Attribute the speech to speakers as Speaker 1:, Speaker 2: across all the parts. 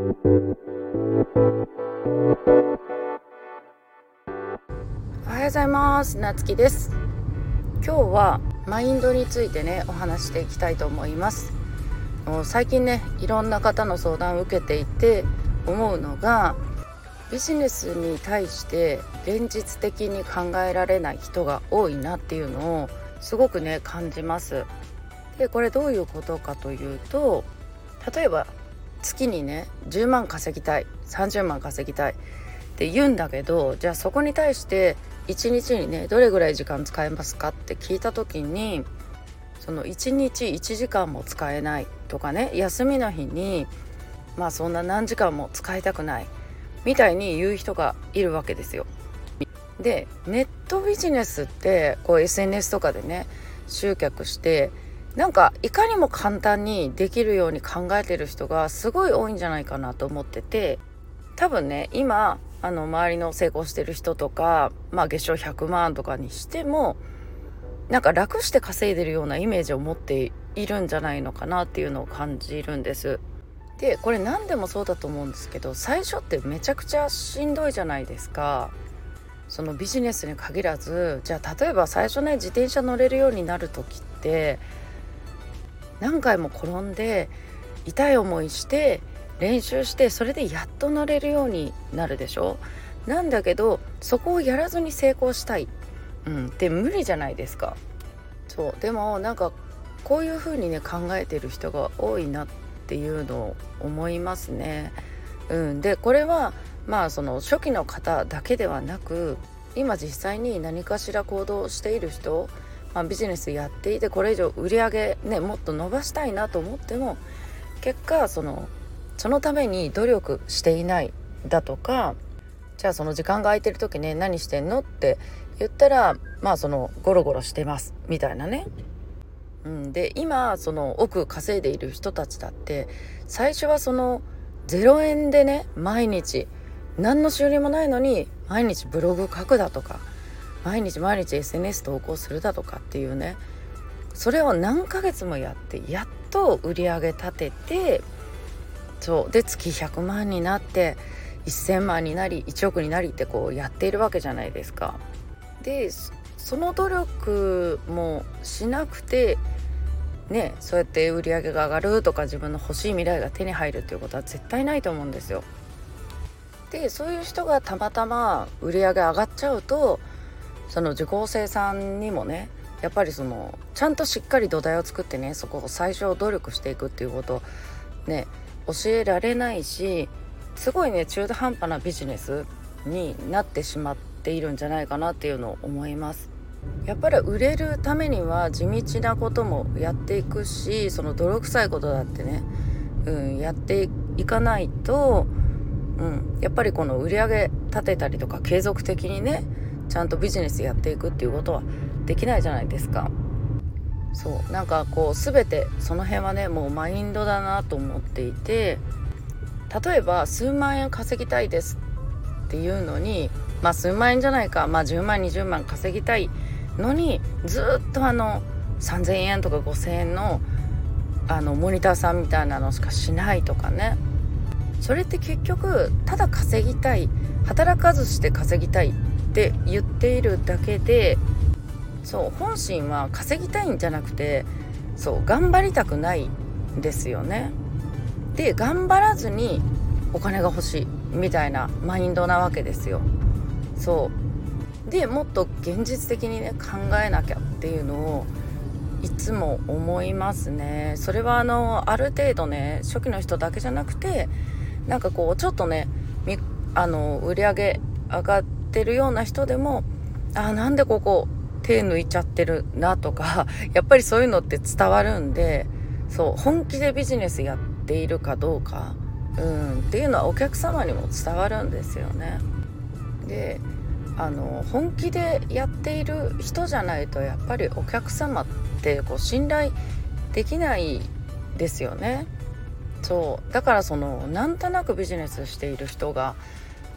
Speaker 1: おはようございます。なつきです。今日はマインドについてねお話していきたいと思います。最近ねいろんな方の相談を受けていて思うのがビジネスに対して現実的に考えられない人が多いなっていうのをすごくね感じます。でこれどういうことかというと例えば月にね10万稼ぎたい30万稼ぎたいって言うんだけどじゃあそこに対して1日にねどれぐらい時間使えますかって聞いた時にその1日1時間も使えないとかね休みの日にまあそんな何時間も使いたくないみたいに言う人がいるわけですよ。でネットビジネスってこう SNS とかでね集客してなんかいかにも簡単にできるように考えてる人がすごい多いんじゃないかなと思ってて多分ね今あの周りの成功してる人とかまあ月賞100万とかにしてもなんか楽して稼いでるようなイメージを持っているんじゃないのかなっていうのを感じるんです。でこれ何でもそうだと思うんですけど最初ってめちゃくちゃしんどいじゃないですか。そのビジネスに限らずじゃあ例えば最初ね自転車乗れるようになる時って何回も転んで痛い思いして練習してそれでやっと乗れるようになるでしょ？なんだけどそこをやらずに成功したい、うん、って無理じゃないですか。そう。でもなんかこういう風にね考えてる人が多いなっていうのを思いますね。うん、でこれはまあその初期の方だけではなく今実際に何かしら行動している人、まあ、ビジネスやっていてこれ以上売り上げねもっと伸ばしたいなと思っても結果そのそのために努力していないだとかじゃあその時間が空いてる時ね何してんのって言ったらまあそのゴロゴロしてますみたいなね。うん、で今その億稼いでいる人たちだって最初はその0円でね毎日何の収入もないのに毎日ブログ書くだとか毎日毎日 SNS 投稿するだとかっていうねそれを何ヶ月もやってやっと売り上げ立ててそうで月100万になって1,000万になり1億になりってこうやっているわけじゃないですか。でその努力もしなくてねそうやって売り上げが上がるとか自分の欲しい未来が手に入るっていうことは絶対ないと思うんですよ。でそういう人がたまたま売り上げ上がっちゃうとその受講生さんにもねやっぱりそのちゃんとしっかり土台を作ってねそこを最初努力していくっていうことね教えられないしすごいね中途半端なビジネスになってしまっているんじゃないかなっていうのを思います。やっぱり売れるためには地道なこともやっていくしその泥臭いことだってね、うん、やっていかないと、うん、やっぱりこの売り上げ立てたりとか継続的にねちゃんとビジネスやっていくっていうことはできないじゃないですか。そう。なんかこう全てその辺はねもうマインドだなと思っていて例えば数万円稼ぎたいですっていうのにまあ数万円じゃないか、まあ、10万20万稼ぎたいのにずっとあの3,000円とか5,000円のあのモニターさんみたいなのしかしないとかね。それって結局ただ稼ぎたい。働かずして稼ぎたい。って言っているだけでそう本心は稼ぎたいんじゃなくてそう頑張りたくないんですよね。で頑張らずにお金が欲しいみたいなマインドなわけですよ。そうでもっと現実的にね考えなきゃっていうのをいつも思いますねそれはあのある程度ね初期の人だけじゃなくてなんかこうちょっとねあの売り上げ上がっててるような人でもあなんでここ手抜いちゃってるなとか やっぱりそういうのって伝わるんでそう本気でビジネスやっているかどうか、うん、っていうのはお客様にも伝わるんですよね。であの本気でやっている人じゃないとやっぱりお客様ってこう信頼できないですよね。そうだからそのなんとなくビジネスしている人が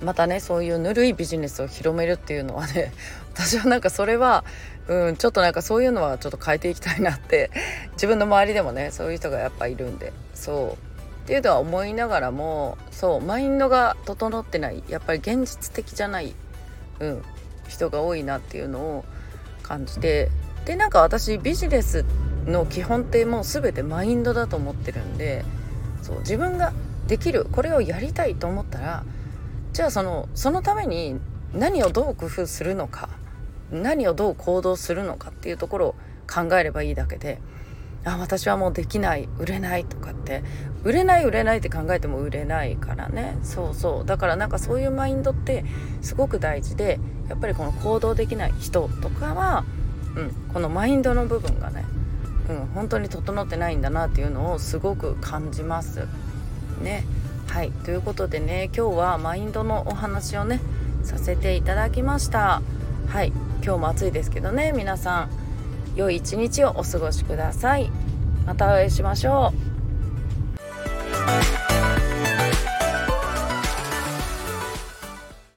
Speaker 1: またねそういうぬるいビジネスを広めるっていうのはね 私はなんかそれは、うん、ちょっとなんかそういうのはちょっと変えていきたいなって自分の周りでもねそういう人がやっぱいるんでそう。っていうのは思いながらもそうマインドが整ってないやっぱり現実的じゃない、うん、人が多いなっていうのを感じてでなんか私ビジネスの基本ってもう全てマインドだと思ってるんでそう自分ができるこれをやりたいと思ったらじゃあそのそのために何をどう工夫するのか何をどう行動するのかっていうところを考えればいいだけであ私はもうできない売れないとかって売れない売れないって考えても売れないからね。そうそう。だからなんかそういうマインドってすごく大事でやっぱりこの行動できない人とかは、うん、このマインドの部分がね、うん、本当に整ってないんだなっていうのをすごく感じます。ね。はいということでね今日はマインドのお話をねさせていただきました。はい今日も暑いですけどね皆さん良い一日をお過ごしください。またお会いしましょう。